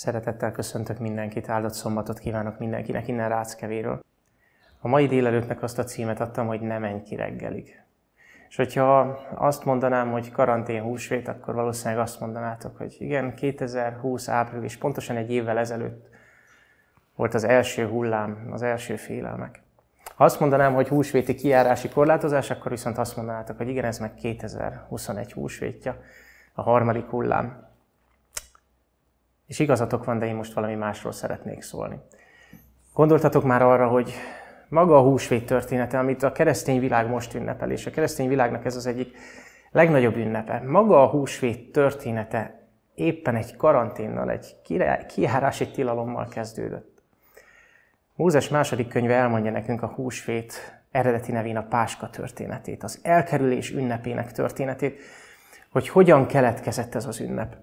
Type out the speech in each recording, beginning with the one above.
Szeretettel köszöntök mindenkit, áldott szombatot kívánok mindenkinek innen Ráckevéről. A mai délelőttnek azt a címet adtam, hogy ne menj ki reggelig. És hogyha azt mondanám, hogy karantén húsvét, akkor valószínűleg azt mondanátok, hogy igen, 2020 április, pontosan egy évvel ezelőtt volt az első hullám, az első félelmek. Ha azt mondanám, hogy húsvéti kijárási korlátozás, akkor viszont azt mondanátok, hogy igen, ez meg 2021 húsvétja, a harmadik hullám. És igazatok van, de én most valami másról szeretnék szólni. Gondoltatok már arra, hogy maga a húsvét története, amit a keresztény világ most ünnepel, és a keresztény világnak ez az egyik legnagyobb ünnepe. Maga a húsvét története éppen egy karanténnal, egy kijárási tilalommal kezdődött. Mózes második könyve elmondja nekünk a húsvét eredeti nevén a Páska történetét, az elkerülés ünnepének történetét, hogy hogyan keletkezett ez az ünnep.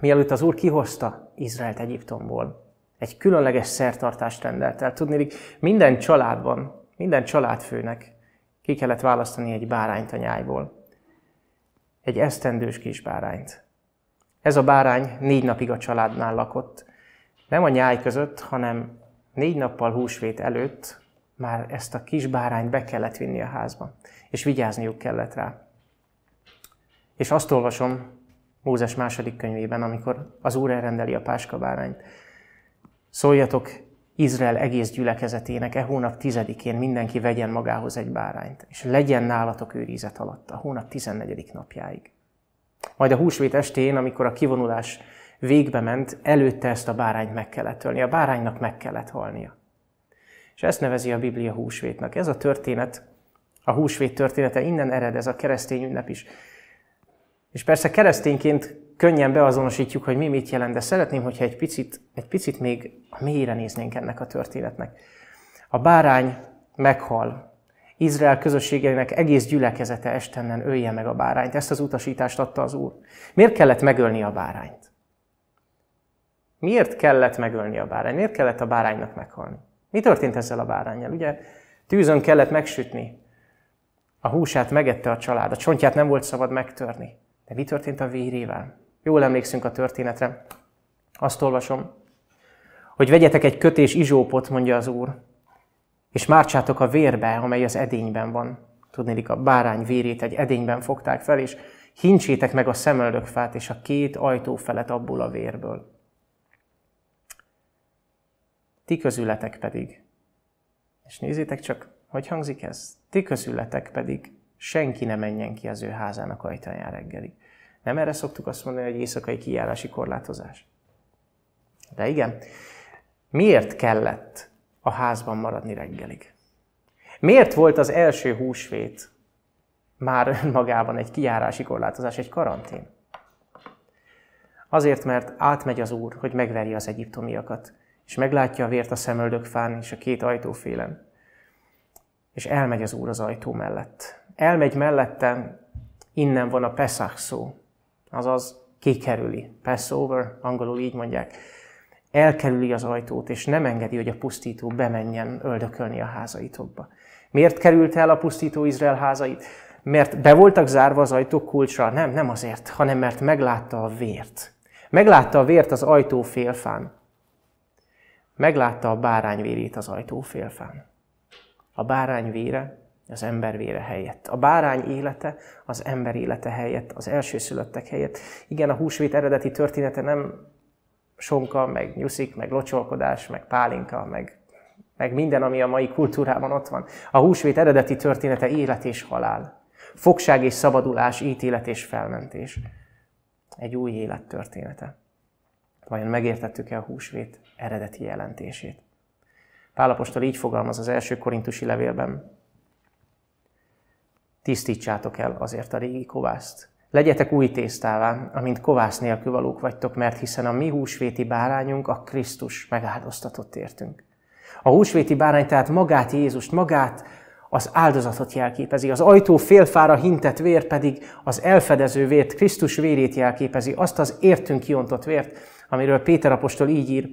Mielőtt az Úr kihozta Izraelt Egyiptomból, egy különleges szertartást rendelt el. Tudni, minden családban, minden családfőnek ki kellett választani egy bárányt a nyájból. Egy esztendős kis bárányt. Ez a bárány négy napig a családnál lakott. Nem a nyáj között, hanem négy nappal húsvét előtt már ezt a kis bárányt be kellett vinni a házba, és vigyázniuk kellett rá. És azt olvasom Mózes második könyvében, amikor az Úr elrendeli a páska bárányt. Szóljatok Izrael egész gyülekezetének, e hónap tizedikén mindenki vegyen magához egy bárányt, és legyen nálatok őrizet alatt a hónap tizennegyedik napjáig. Majd a húsvét estén, amikor a kivonulás végbe ment, előtte ezt a bárányt meg kellett ölni. A báránynak meg kellett halnia. És ezt nevezi a Biblia húsvétnak. Ez a történet, a húsvét története, innen ered ez a keresztény ünnep is. És persze keresztényként könnyen beazonosítjuk, hogy mi mit jelent, de szeretném, hogyha egy picit, egy picit még mélyre néznénk ennek a történetnek. A bárány meghal. Izrael közösségének egész gyülekezete estennen ölje meg a bárányt. Ezt az utasítást adta az Úr. Miért kellett megölni a bárányt? Miért kellett megölni a bárányt? Miért kellett a báránynak meghalni? Mi történt ezzel a bárányjal? Ugye tűzön kellett megsütni. A húsát megette a család, a csontját nem volt szabad megtörni. De mi történt a vérével? Jól emlékszünk a történetre. Azt olvasom, hogy vegyetek egy kötés izsópot, mondja az Úr, és mártsátok a vérbe, amely az edényben van. Tudnélik, a bárány vérét egy edényben fogták fel, és hincsétek meg a szemöldökfát és a két ajtó felet abból a vérből. Ti közületek pedig, és nézzétek csak, hogy hangzik ez, ti közületek pedig senki ne menjen ki az ő házának ajtaján reggelig. Nem erre szoktuk azt mondani, hogy éjszakai kijárási korlátozás. De igen, miért kellett a házban maradni reggelig? Miért volt az első húsvét már önmagában egy kijárási korlátozás, egy karantén? Azért, mert átmegy az Úr, hogy megverje az egyiptomiakat, és meglátja a vért a szemöldökfán és a két ajtófélen. És elmegy az Úr az ajtó mellett elmegy mellette, innen van a Pesach szó, azaz kikerüli. Passover, angolul így mondják. Elkerüli az ajtót, és nem engedi, hogy a pusztító bemenjen öldökölni a házaitokba. Miért került el a pusztító Izrael házait? Mert be voltak zárva az ajtók kulcsra? Nem, nem azért, hanem mert meglátta a vért. Meglátta a vért az ajtó félfán. Meglátta a bárány vérét az ajtó félfán. A bárány vére az ember vére helyett. A bárány élete az ember élete helyett, az elsőszülöttek helyett. Igen, a húsvét eredeti története nem sonka, meg nyuszik, meg locsolkodás, meg pálinka, meg, meg minden, ami a mai kultúrában ott van. A húsvét eredeti története élet és halál. Fogság és szabadulás, ítélet és felmentés. Egy új élet története. Vajon megértettük-e a húsvét eredeti jelentését? Pálapostól így fogalmaz az első korintusi levélben, tisztítsátok el azért a régi kovászt. Legyetek új tésztává, amint kovász nélkül valók vagytok, mert hiszen a mi húsvéti bárányunk a Krisztus megáldoztatott értünk. A húsvéti bárány tehát magát Jézust, magát az áldozatot jelképezi, az ajtó félfára hintett vér pedig az elfedező vért, Krisztus vérét jelképezi, azt az értünk kiontott vért, amiről Péter apostol így ír,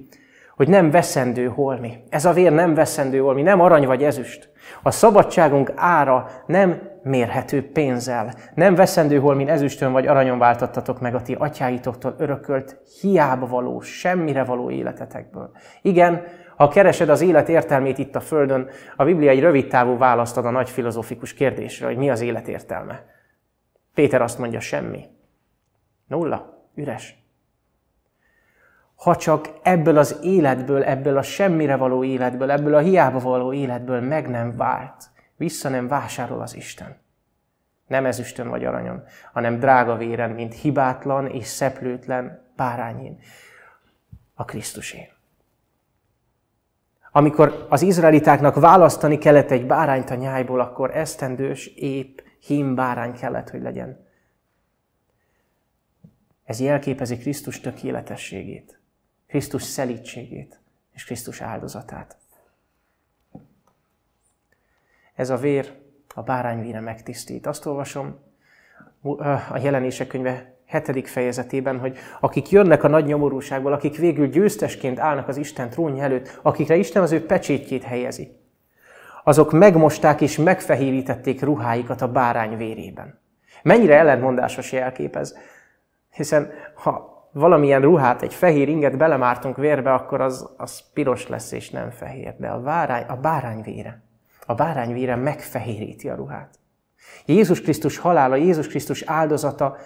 hogy nem veszendő holmi. Ez a vér nem veszendő holmi, nem arany vagy ezüst. A szabadságunk ára nem mérhető pénzzel, nem veszendő holmin ezüstön vagy aranyon váltattatok meg a ti atyáitoktól örökölt, hiába való, semmire való életetekből. Igen, ha keresed az élet értelmét itt a Földön, a Biblia egy rövid távú választ ad a nagy filozofikus kérdésre, hogy mi az élet értelme. Péter azt mondja, semmi. Nulla. Üres. Ha csak ebből az életből, ebből a semmire való életből, ebből a hiába való életből meg nem vált, vissza nem vásárol az Isten. Nem ezüstön vagy aranyon, hanem drága véren, mint hibátlan és szeplőtlen bárányén. A Krisztusén. Amikor az izraelitáknak választani kellett egy bárányt a nyájból, akkor esztendős, épp, hím bárány kellett, hogy legyen. Ez jelképezi Krisztus tökéletességét, Krisztus szelítségét és Krisztus áldozatát. Ez a vér a bárányvíre megtisztít. Azt olvasom a jelenések könyve hetedik fejezetében, hogy akik jönnek a nagy nyomorúságból, akik végül győztesként állnak az Isten trónja előtt, akikre Isten az ő pecsétjét helyezi, azok megmosták és megfehérítették ruháikat a bárány vérében. Mennyire ellentmondásos jelképez, hiszen ha valamilyen ruhát, egy fehér inget belemártunk vérbe, akkor az, az piros lesz és nem fehér. De a, bárány, a bárány vére, a bárány vére megfehéríti a ruhát. Jézus Krisztus halála, Jézus Krisztus áldozata,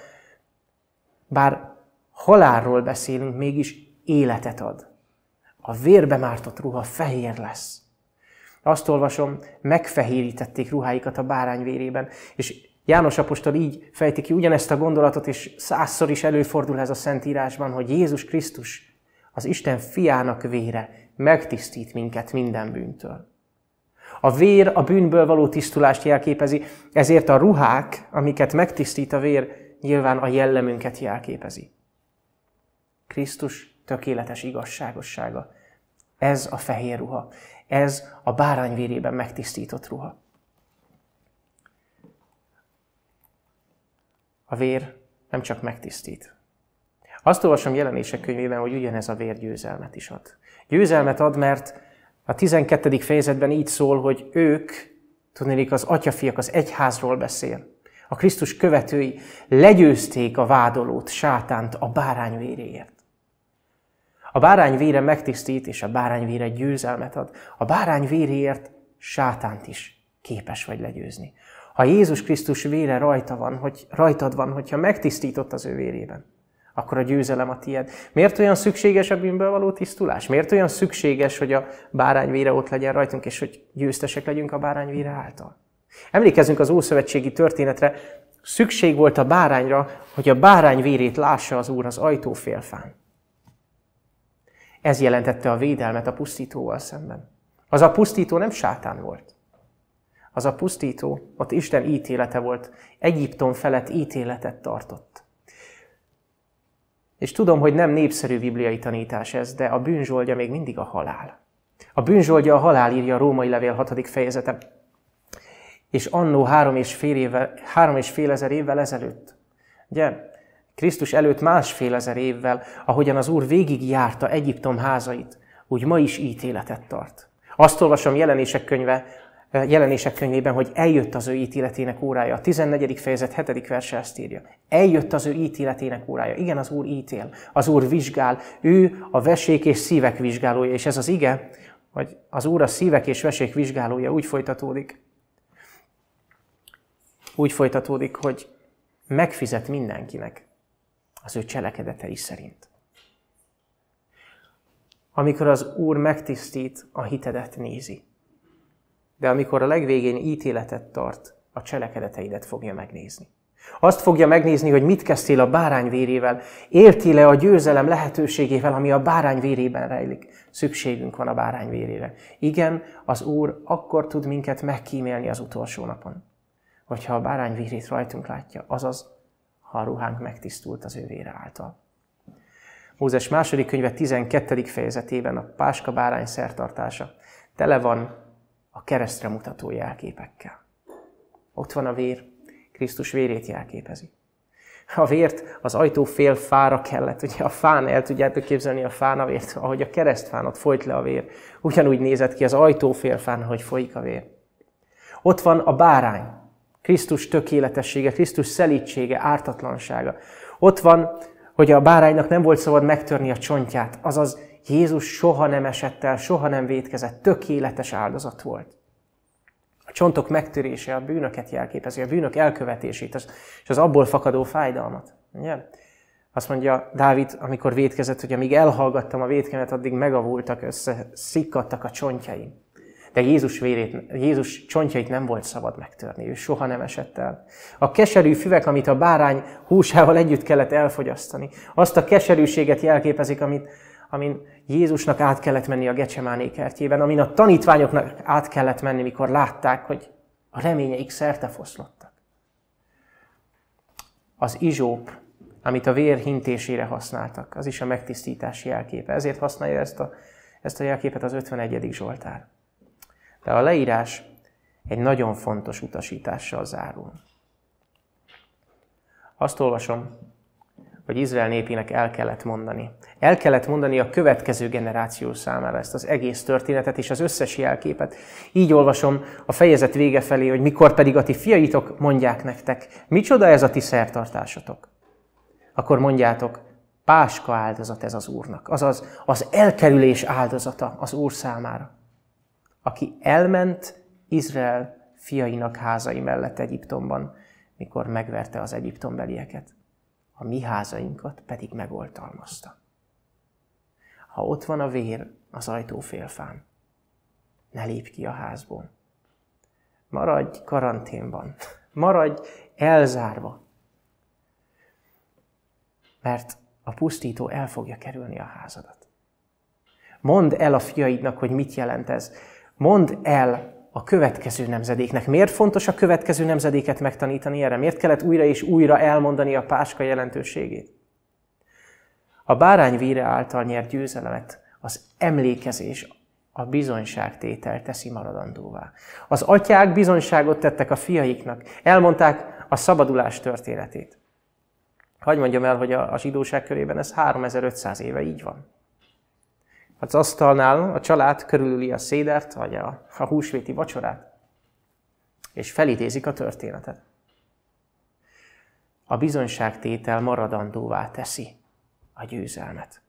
bár halálról beszélünk, mégis életet ad. A vérbe mártott ruha fehér lesz. Azt olvasom, megfehérítették ruháikat a bárány vérében, és János apostol így fejti ki ugyanezt a gondolatot, és százszor is előfordul ez a Szentírásban, hogy Jézus Krisztus, az Isten fiának vére megtisztít minket minden bűntől. A vér a bűnből való tisztulást jelképezi, ezért a ruhák, amiket megtisztít a vér, nyilván a jellemünket jelképezi. Krisztus tökéletes igazságossága. Ez a fehér ruha. Ez a bárány vérében megtisztított ruha. A vér nem csak megtisztít. Azt olvasom jelenések könyvében, hogy ugyanez a vér győzelmet is ad. Győzelmet ad, mert a 12. fejezetben így szól, hogy ők, tudnék az atyafiak, az egyházról beszél. A Krisztus követői legyőzték a vádolót, sátánt a bárány véréért. A bárány vére megtisztít, és a bárány vére győzelmet ad. A bárány véréért sátánt is képes vagy legyőzni. Ha Jézus Krisztus vére rajta van, hogy rajtad van, hogyha megtisztított az ő vérében, akkor a győzelem a tied. Miért olyan szükséges a bűnből való tisztulás? Miért olyan szükséges, hogy a bárány vére ott legyen rajtunk, és hogy győztesek legyünk a bárány vére által? Emlékezzünk az Ószövetségi történetre, szükség volt a bárányra, hogy a bárány vérét lássa az Úr az ajtófélfán. Ez jelentette a védelmet a pusztítóval szemben. Az a pusztító nem sátán volt. Az a pusztító, ott Isten ítélete volt, Egyiptom felett ítéletet tartott. És tudom, hogy nem népszerű bibliai tanítás ez, de a bűnzsoldja még mindig a halál. A bűnzsoldja a halál írja a római levél 6. fejezete. És annó három és fél, évvel, három és fél ezer évvel ezelőtt, ugye, Krisztus előtt másfél ezer évvel, ahogyan az Úr végig járta Egyiptom házait, úgy ma is ítéletet tart. Azt olvasom jelenések könyve, jelenések könyvében, hogy eljött az ő ítéletének órája. A 14. fejezet 7. verse ezt írja. Eljött az ő ítéletének órája. Igen, az Úr ítél, az Úr vizsgál, ő a vesék és szívek vizsgálója, és ez az ige, hogy az Úr a szívek és vesék vizsgálója úgy folytatódik, úgy folytatódik, hogy megfizet mindenkinek az ő cselekedetei szerint. Amikor az Úr megtisztít, a hitedet nézi. De amikor a legvégén ítéletet tart, a cselekedeteidet fogja megnézni. Azt fogja megnézni, hogy mit kezdtél a bárány vérével, éltél-e a győzelem lehetőségével, ami a bárány vérében rejlik. Szükségünk van a bárány vérére. Igen, az Úr akkor tud minket megkímélni az utolsó napon. Hogyha a bárány vérét rajtunk látja, azaz, ha a ruhánk megtisztult az ő vére által. Mózes második könyve 12. fejezetében a páska bárány szertartása tele van a keresztre mutató jelképekkel. Ott van a vér, Krisztus vérét jelképezi. A vért az ajtó fél fára kellett, ugye a fán, el tudjátok képzelni a fán a vért, ahogy a keresztfán ott folyt le a vér. Ugyanúgy nézett ki az ajtó fél fán, hogy folyik a vér. Ott van a bárány, Krisztus tökéletessége, Krisztus szelítsége, ártatlansága. Ott van, hogy a báránynak nem volt szabad megtörni a csontját, azaz Jézus soha nem esett el, soha nem védkezett, tökéletes áldozat volt. A csontok megtörése a bűnöket jelképezi, a bűnök elkövetését, és az abból fakadó fájdalmat. Ugye? Azt mondja Dávid, amikor védkezett, hogy amíg elhallgattam a védkemet, addig megavultak össze, szikkadtak a csontjaim. De Jézus, vérét, Jézus csontjait nem volt szabad megtörni, ő soha nem esett el. A keserű füvek, amit a bárány húsával együtt kellett elfogyasztani, azt a keserűséget jelképezik, amit, amin Jézusnak át kellett menni a Gecsemáné kertjében, amin a tanítványoknak át kellett menni, mikor látták, hogy a reményeik szerte foszlottak. Az izsóp, amit a vér hintésére használtak, az is a megtisztítás jelképe. Ezért használja ezt a, ezt a jelképet az 51. Zsoltár. De a leírás egy nagyon fontos utasítással zárul. Azt olvasom, hogy Izrael népének el kellett mondani. El kellett mondani a következő generáció számára ezt az egész történetet és az összes jelképet. Így olvasom a fejezet vége felé, hogy mikor pedig a ti fiaitok mondják nektek, micsoda ez a ti szertartásotok. Akkor mondjátok, páska áldozat ez az Úrnak, azaz az elkerülés áldozata az Úr számára aki elment Izrael fiainak házai mellett Egyiptomban, mikor megverte az egyiptombelieket. A mi házainkat pedig megoltalmazta. Ha ott van a vér az ajtófélfán, ne lépj ki a házból. Maradj karanténban, maradj elzárva, mert a pusztító el fogja kerülni a házadat. Mondd el a fiaidnak, hogy mit jelent ez. Mondd el a következő nemzedéknek. Miért fontos a következő nemzedéket megtanítani erre? Miért kellett újra és újra elmondani a páska jelentőségét? A bárány víre által nyert győzelemet az emlékezés, a bizonyságtétel teszi maradandóvá. Az atyák bizonyságot tettek a fiaiknak, elmondták a szabadulás történetét. Hagy mondjam el, hogy a, a zsidóság körében ez 3500 éve így van. Az asztalnál a család körülüli a szédert, vagy a, a húsvéti vacsorát, és felidézik a történetet. A bizonyságtétel maradandóvá teszi a győzelmet.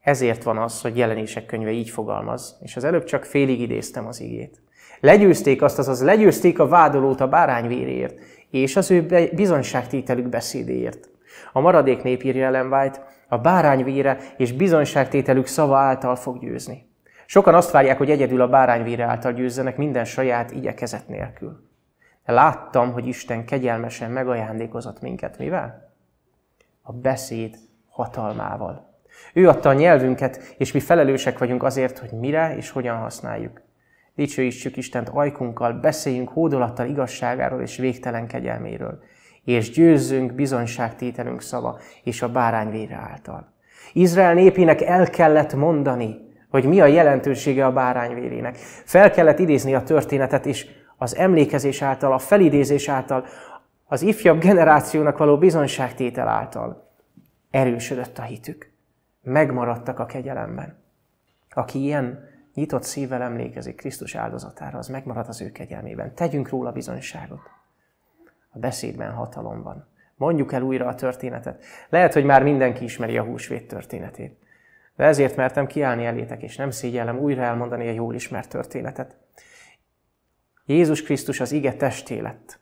Ezért van az, hogy jelenések könyve így fogalmaz, és az előbb csak félig idéztem az igét. Legyőzték azt, azaz legyőzték a vádolót a bárányvéréért, és az ő bizonyságtételük beszédéért. A maradék nép írja Ellen a bárányvíre és bizonyságtételük szava által fog győzni. Sokan azt várják, hogy egyedül a bárányvíre által győzzenek minden saját igyekezet nélkül. De láttam, hogy Isten kegyelmesen megajándékozott minket. Mivel? A beszéd hatalmával. Ő adta a nyelvünket, és mi felelősek vagyunk azért, hogy mire és hogyan használjuk. Dicsőítsük Istent ajkunkkal, beszéljünk hódolattal igazságáról és végtelen kegyelméről és győzzünk bizonyságtételünk szava és a bárányvére által. Izrael népének el kellett mondani, hogy mi a jelentősége a bárányvérének. Fel kellett idézni a történetet, és az emlékezés által, a felidézés által, az ifjabb generációnak való bizonyságtétel által erősödött a hitük. Megmaradtak a kegyelemben. Aki ilyen nyitott szívvel emlékezik Krisztus áldozatára, az megmarad az ő kegyelmében. Tegyünk róla bizonyságot. A beszédben hatalom van. Mondjuk el újra a történetet. Lehet, hogy már mindenki ismeri a húsvét történetét. De ezért mertem kiállni elétek, és nem szégyellem újra elmondani a jól ismert történetet. Jézus Krisztus az ige testé lett.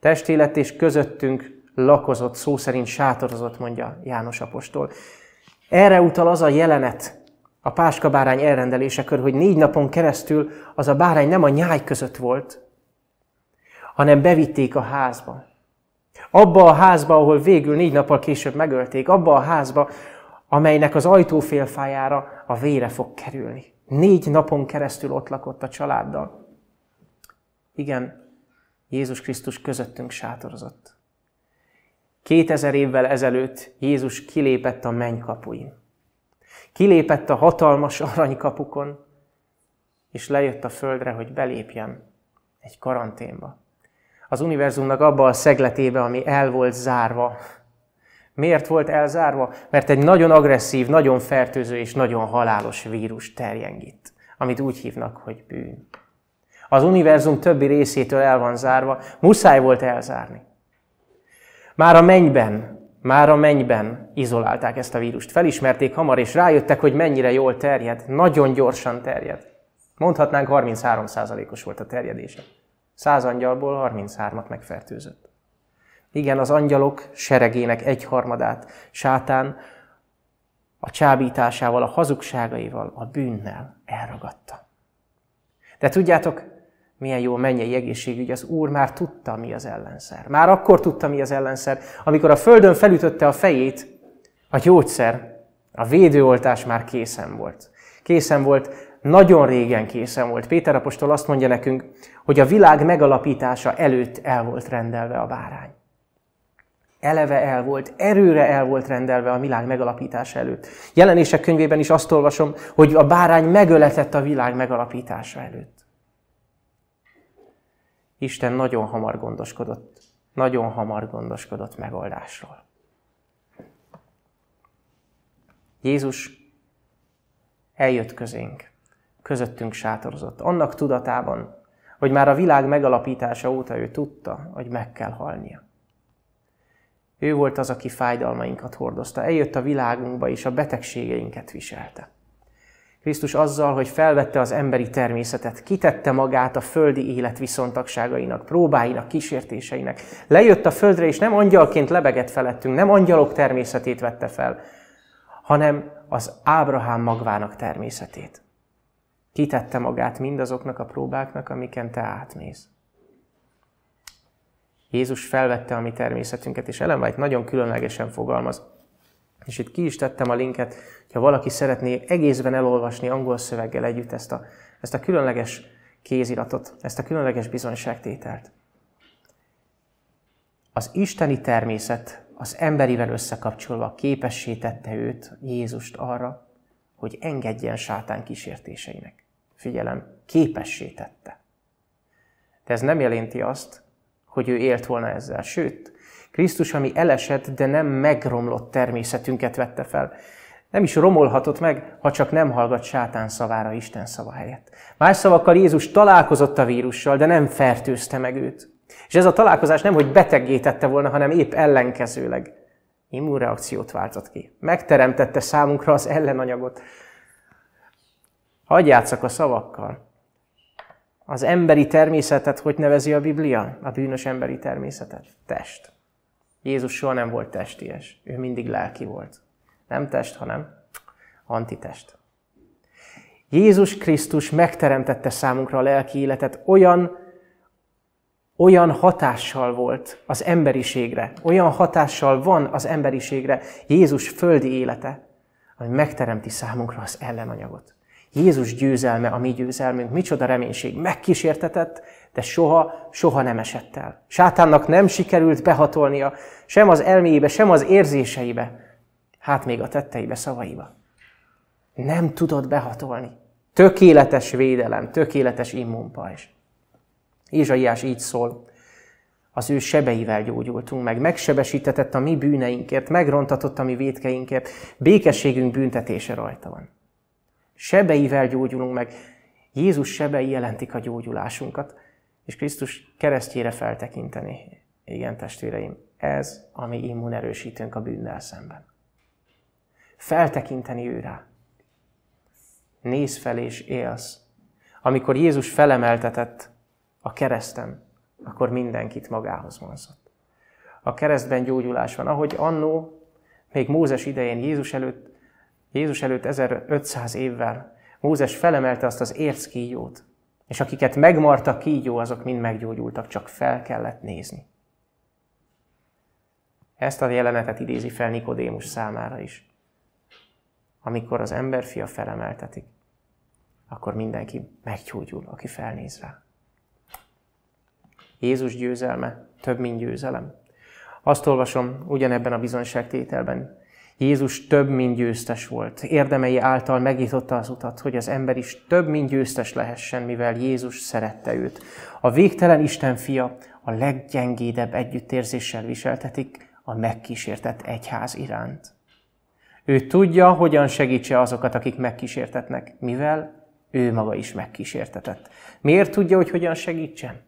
Testé lett és közöttünk lakozott, szó szerint sátorozott, mondja János apostol. Erre utal az a jelenet, a páska bárány elrendelésekor, hogy négy napon keresztül az a bárány nem a nyáj között volt, hanem bevitték a házba. Abba a házba, ahol végül négy nappal később megölték, abba a házba, amelynek az ajtófélfájára a vére fog kerülni. Négy napon keresztül ott lakott a családdal. Igen, Jézus Krisztus közöttünk sátorozott. Kétezer évvel ezelőtt Jézus kilépett a mennykapuin. Kilépett a hatalmas aranykapukon, és lejött a földre, hogy belépjen egy karanténba az univerzumnak abba a szegletébe, ami el volt zárva. Miért volt elzárva? Mert egy nagyon agresszív, nagyon fertőző és nagyon halálos vírus terjeng itt, amit úgy hívnak, hogy bűn. Az univerzum többi részétől el van zárva, muszáj volt elzárni. Már a mennyben, már a mennyben izolálták ezt a vírust. Felismerték hamar, és rájöttek, hogy mennyire jól terjed. Nagyon gyorsan terjed. Mondhatnánk 33%-os volt a terjedése. Száz angyalból 33-at megfertőzött. Igen, az angyalok seregének egyharmadát sátán a csábításával, a hazugságaival, a bűnnel elragadta. De tudjátok, milyen jó mennyei egészségügy, az Úr már tudta, mi az ellenszer. Már akkor tudta, mi az ellenszer, amikor a földön felütötte a fejét, a gyógyszer, a védőoltás már készen volt. Készen volt, nagyon régen készen volt. Péter apostol azt mondja nekünk, hogy a világ megalapítása előtt el volt rendelve a bárány. Eleve el volt, erőre el volt rendelve a világ megalapítása előtt. Jelenések könyvében is azt olvasom, hogy a bárány megöletett a világ megalapítása előtt. Isten nagyon hamar gondoskodott, nagyon hamar gondoskodott megoldásról. Jézus eljött közénk, közöttünk sátorozott, annak tudatában, hogy már a világ megalapítása óta ő tudta, hogy meg kell halnia. Ő volt az, aki fájdalmainkat hordozta. Eljött a világunkba, és a betegségeinket viselte. Krisztus azzal, hogy felvette az emberi természetet, kitette magát a földi élet viszontagságainak, próbáinak, kísértéseinek. Lejött a földre, és nem angyalként lebegett felettünk, nem angyalok természetét vette fel, hanem az Ábrahám magvának természetét. Kitette magát mindazoknak a próbáknak, amiken te átmész. Jézus felvette a mi természetünket, és Ellen White nagyon különlegesen fogalmaz. És itt ki is tettem a linket, ha valaki szeretné egészben elolvasni angol szöveggel együtt ezt a, ezt a különleges kéziratot, ezt a különleges bizonyságtételt. Az isteni természet az emberivel összekapcsolva képessé tette őt, Jézust arra, hogy engedjen sátán kísértéseinek. Figyelem, képessé tette. De ez nem jelenti azt, hogy ő élt volna ezzel. Sőt, Krisztus, ami elesett, de nem megromlott természetünket vette fel. Nem is romolhatott meg, ha csak nem hallgat sátán szavára Isten szava helyett. Más szavakkal Jézus találkozott a vírussal, de nem fertőzte meg őt. És ez a találkozás nem, hogy beteggé tette volna, hanem épp ellenkezőleg immunreakciót váltott ki. Megteremtette számunkra az ellenanyagot. Hagyj a szavakkal. Az emberi természetet hogy nevezi a Biblia? A bűnös emberi természetet? Test. Jézus soha nem volt testies. Ő mindig lelki volt. Nem test, hanem antitest. Jézus Krisztus megteremtette számunkra a lelki életet, olyan, olyan hatással volt az emberiségre, olyan hatással van az emberiségre Jézus földi élete, ami megteremti számunkra az ellenanyagot. Jézus győzelme a mi győzelmünk, micsoda reménység. Megkísértetett, de soha, soha nem esett el. Sátánnak nem sikerült behatolnia sem az elméjébe, sem az érzéseibe, hát még a tetteibe, szavaiba. Nem tudott behatolni. Tökéletes védelem, tökéletes immunpajzs. Ézsaiás így szól, az ő sebeivel gyógyultunk meg, megsebesítetett a mi bűneinkért, megrontatott a mi védkeinkért, békességünk büntetése rajta van. Sebeivel gyógyulunk meg. Jézus sebei jelentik a gyógyulásunkat, és Krisztus keresztjére feltekinteni. Igen, testvéreim, ez a mi immunerősítőnk a bűnnel szemben. Feltekinteni ő rá. Nézz fel és élsz. Amikor Jézus felemeltetett a kereszten, akkor mindenkit magához vonzott. A keresztben gyógyulás van. Ahogy annó, még Mózes idején Jézus előtt Jézus előtt 1500 évvel Mózes felemelte azt az érckígyót, és akiket megmarta kígyó, azok mind meggyógyultak, csak fel kellett nézni. Ezt a jelenetet idézi fel Nikodémus számára is. Amikor az emberfia felemeltetik, akkor mindenki meggyógyul, aki felnéz rá. Jézus győzelme több, mint győzelem. Azt olvasom ugyanebben a bizonyságtételben, Jézus több, mint győztes volt. Érdemei által megnyitotta az utat, hogy az ember is több, mint győztes lehessen, mivel Jézus szerette őt. A végtelen Isten fia a leggyengédebb együttérzéssel viseltetik a megkísértett egyház iránt. Ő tudja, hogyan segítse azokat, akik megkísértetnek, mivel ő maga is megkísértetett. Miért tudja, hogy hogyan segítsen?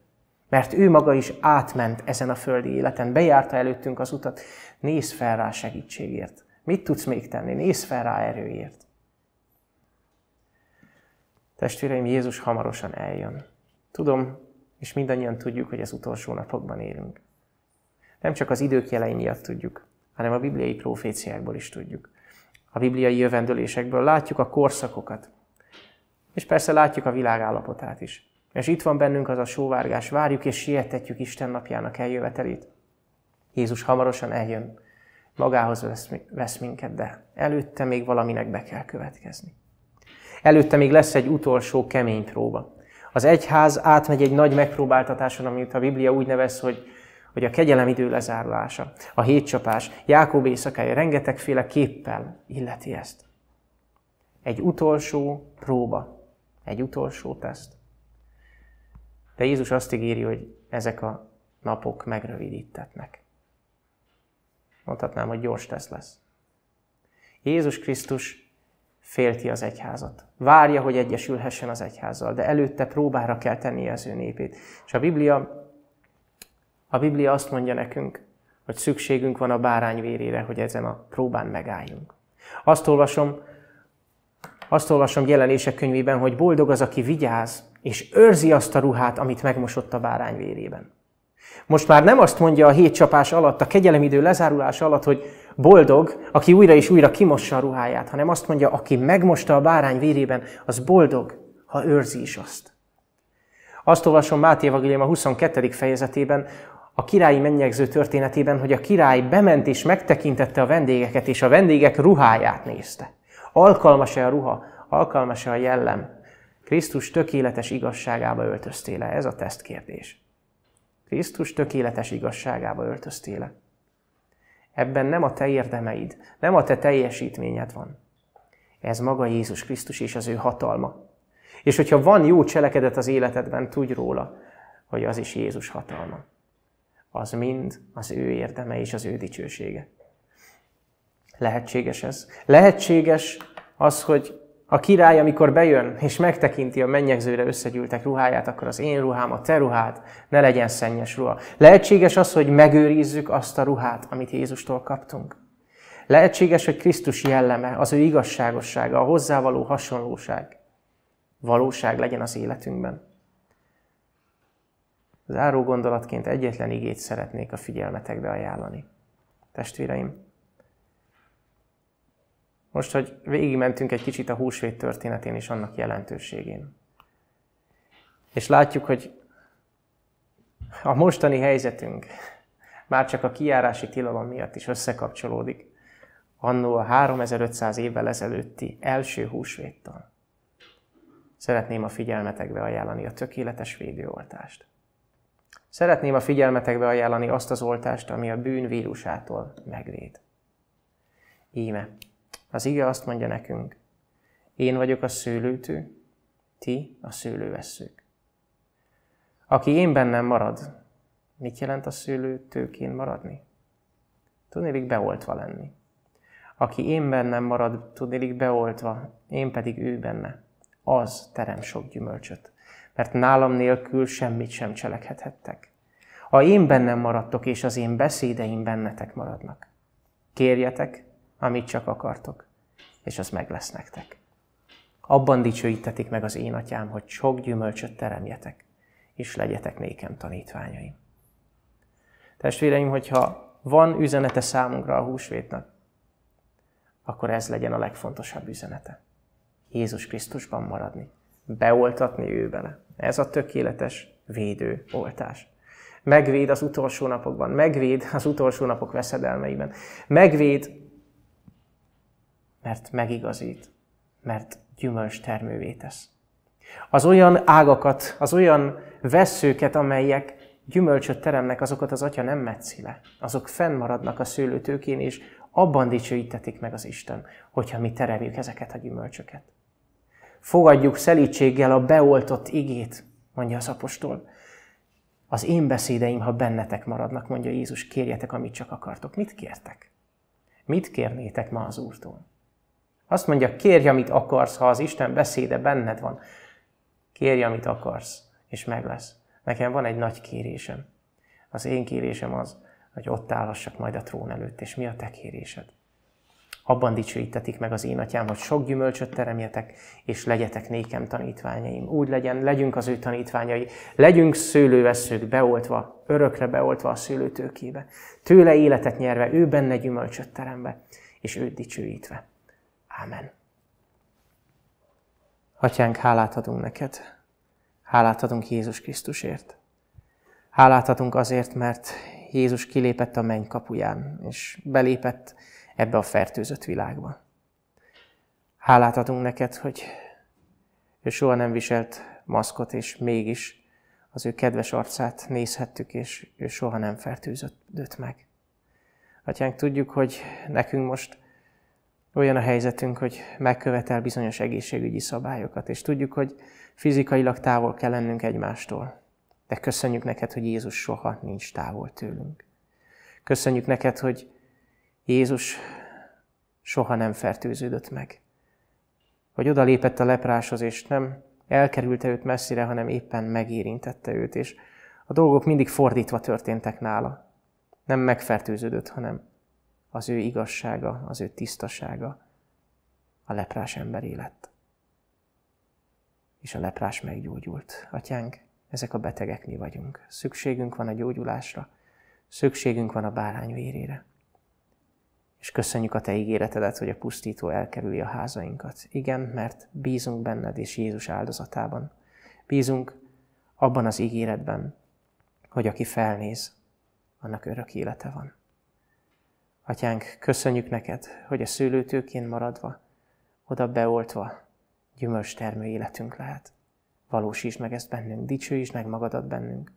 Mert ő maga is átment ezen a földi életen, bejárta előttünk az utat. Nézz fel rá segítségért. Mit tudsz még tenni? Nézz fel rá erőért. Testvéreim, Jézus hamarosan eljön. Tudom, és mindannyian tudjuk, hogy az utolsó napokban élünk. Nem csak az idők jelei miatt tudjuk, hanem a bibliai proféciákból is tudjuk. A bibliai jövendőlésekből látjuk a korszakokat, és persze látjuk a világ állapotát is. És itt van bennünk az a sóvárgás, várjuk és sietetjük Isten napjának eljövetelét. Jézus hamarosan eljön, magához vesz, minket, de előtte még valaminek be kell következni. Előtte még lesz egy utolsó kemény próba. Az egyház átmegy egy nagy megpróbáltatáson, amit a Biblia úgy nevez, hogy, hogy a kegyelem idő lezárulása, a hétcsapás, Jákob éjszakája, rengetegféle képpel illeti ezt. Egy utolsó próba, egy utolsó teszt. De Jézus azt ígéri, hogy ezek a napok megrövidítetnek. Mondhatnám, hogy gyors teszt lesz. Jézus Krisztus félti az egyházat. Várja, hogy egyesülhessen az egyházzal, de előtte próbára kell tennie az ő népét. És a Biblia, a Biblia azt mondja nekünk, hogy szükségünk van a bárány vérére, hogy ezen a próbán megálljunk. Azt olvasom, azt olvasom jelenések könyvében, hogy boldog az, aki vigyáz, és őrzi azt a ruhát, amit megmosott a bárány vérében. Most már nem azt mondja a hét csapás alatt, a kegyelemidő lezárulás alatt, hogy boldog, aki újra és újra kimossa a ruháját, hanem azt mondja, aki megmosta a bárány vérében, az boldog, ha őrzi is azt. Azt olvasom Máté Evangélium a 22. fejezetében, a királyi mennyegző történetében, hogy a király bement és megtekintette a vendégeket, és a vendégek ruháját nézte. Alkalmas-e a ruha? Alkalmas-e a jellem? Krisztus tökéletes igazságába öltöztél Ez a tesztkérdés. Krisztus tökéletes igazságába öltöztél Ebben nem a te érdemeid, nem a te teljesítményed van. Ez maga Jézus Krisztus és az ő hatalma. És hogyha van jó cselekedet az életedben, tudj róla, hogy az is Jézus hatalma. Az mind az ő érdeme és az ő dicsősége. Lehetséges ez? Lehetséges az, hogy a király, amikor bejön és megtekinti a mennyegzőre összegyűltek ruháját, akkor az én ruhám, a te ruhád ne legyen szennyes ruha. Lehetséges az, hogy megőrizzük azt a ruhát, amit Jézustól kaptunk. Lehetséges, hogy Krisztus jelleme, az ő igazságossága, a hozzávaló hasonlóság valóság legyen az életünkben. Záró gondolatként egyetlen igét szeretnék a figyelmetekbe ajánlani. Testvéreim, most, hogy végigmentünk egy kicsit a húsvét történetén és annak jelentőségén. És látjuk, hogy a mostani helyzetünk már csak a kiárási tilalom miatt is összekapcsolódik annó a 3500 évvel ezelőtti első húsvéttal. Szeretném a figyelmetekbe ajánlani a tökéletes védőoltást. Szeretném a figyelmetekbe ajánlani azt az oltást, ami a bűn vírusától megvéd. Íme, az ige azt mondja nekünk, én vagyok a szőlőtő, ti a szőlővesszők. Aki én bennem marad, mit jelent a szőlőtőként maradni? Tudnélik beoltva lenni. Aki én bennem marad, tudnélik beoltva, én pedig ő benne, az terem sok gyümölcsöt. Mert nálam nélkül semmit sem cselekedhettek. Ha én bennem maradtok, és az én beszédeim bennetek maradnak. Kérjetek, amit csak akartok, és az meg lesz nektek. Abban dicsőítetik meg az én atyám, hogy sok gyümölcsöt teremjetek, és legyetek nékem tanítványaim. Testvéreim, hogyha van üzenete számunkra a húsvétnak, akkor ez legyen a legfontosabb üzenete. Jézus Krisztusban maradni, beoltatni ő bele. Ez a tökéletes védő oltás. Megvéd az utolsó napokban, megvéd az utolsó napok veszedelmeiben, megvéd mert megigazít, mert gyümölcs termővé tesz. Az olyan ágakat, az olyan vesszőket, amelyek gyümölcsöt teremnek, azokat az Atya nem metszi le. Azok fennmaradnak a szőlőtőkén, és abban dicsőítetik meg az Isten, hogyha mi teremjük ezeket a gyümölcsöket. Fogadjuk szelítséggel a beoltott igét, mondja az apostol. Az én beszédeim, ha bennetek maradnak, mondja Jézus, kérjetek, amit csak akartok. Mit kértek? Mit kérnétek ma az Úrtól? Azt mondja, kérj, amit akarsz, ha az Isten beszéde benned van. Kérj, amit akarsz, és meg lesz. Nekem van egy nagy kérésem. Az én kérésem az, hogy ott állhassak majd a trón előtt, és mi a te kérésed? Abban dicsőítetik meg az én atyám, hogy sok gyümölcsöt teremjetek, és legyetek nékem tanítványaim. Úgy legyen, legyünk az ő tanítványai, legyünk szőlőveszők beoltva, örökre beoltva a szőlőtőkébe. Tőle életet nyerve, ő benne gyümölcsöt terembe, és őt dicsőítve. Ámen. Atyánk, hálát adunk neked. Hálát adunk Jézus Krisztusért. Hálát adunk azért, mert Jézus kilépett a menny kapuján, és belépett ebbe a fertőzött világba. Hálát adunk neked, hogy ő soha nem viselt maszkot, és mégis az ő kedves arcát nézhettük, és ő soha nem fertőzött meg. Atyánk, tudjuk, hogy nekünk most olyan a helyzetünk, hogy megkövetel bizonyos egészségügyi szabályokat, és tudjuk, hogy fizikailag távol kell lennünk egymástól. De köszönjük neked, hogy Jézus soha nincs távol tőlünk. Köszönjük neked, hogy Jézus soha nem fertőződött meg. Hogy odalépett a lepráshoz, és nem elkerülte őt messzire, hanem éppen megérintette őt, és a dolgok mindig fordítva történtek nála. Nem megfertőződött, hanem az ő igazsága, az ő tisztasága a leprás emberé lett. És a leprás meggyógyult. Atyánk, ezek a betegek mi vagyunk. Szükségünk van a gyógyulásra, szükségünk van a bárány vérére. És köszönjük a Te ígéretedet, hogy a pusztító elkerüli a házainkat. Igen, mert bízunk benned és Jézus áldozatában. Bízunk abban az ígéretben, hogy aki felnéz, annak örök élete van. Atyánk, köszönjük neked, hogy a szőlőtőként maradva, oda beoltva gyümölcs termő életünk lehet. Valósítsd meg ezt bennünk, dicsőítsd meg magadat bennünk.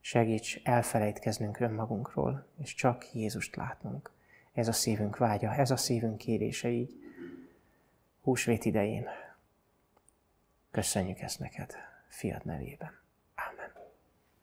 Segíts elfelejtkeznünk önmagunkról, és csak Jézust látnunk. Ez a szívünk vágya, ez a szívünk kérése így. Húsvét idején. Köszönjük ezt neked, fiad nevében.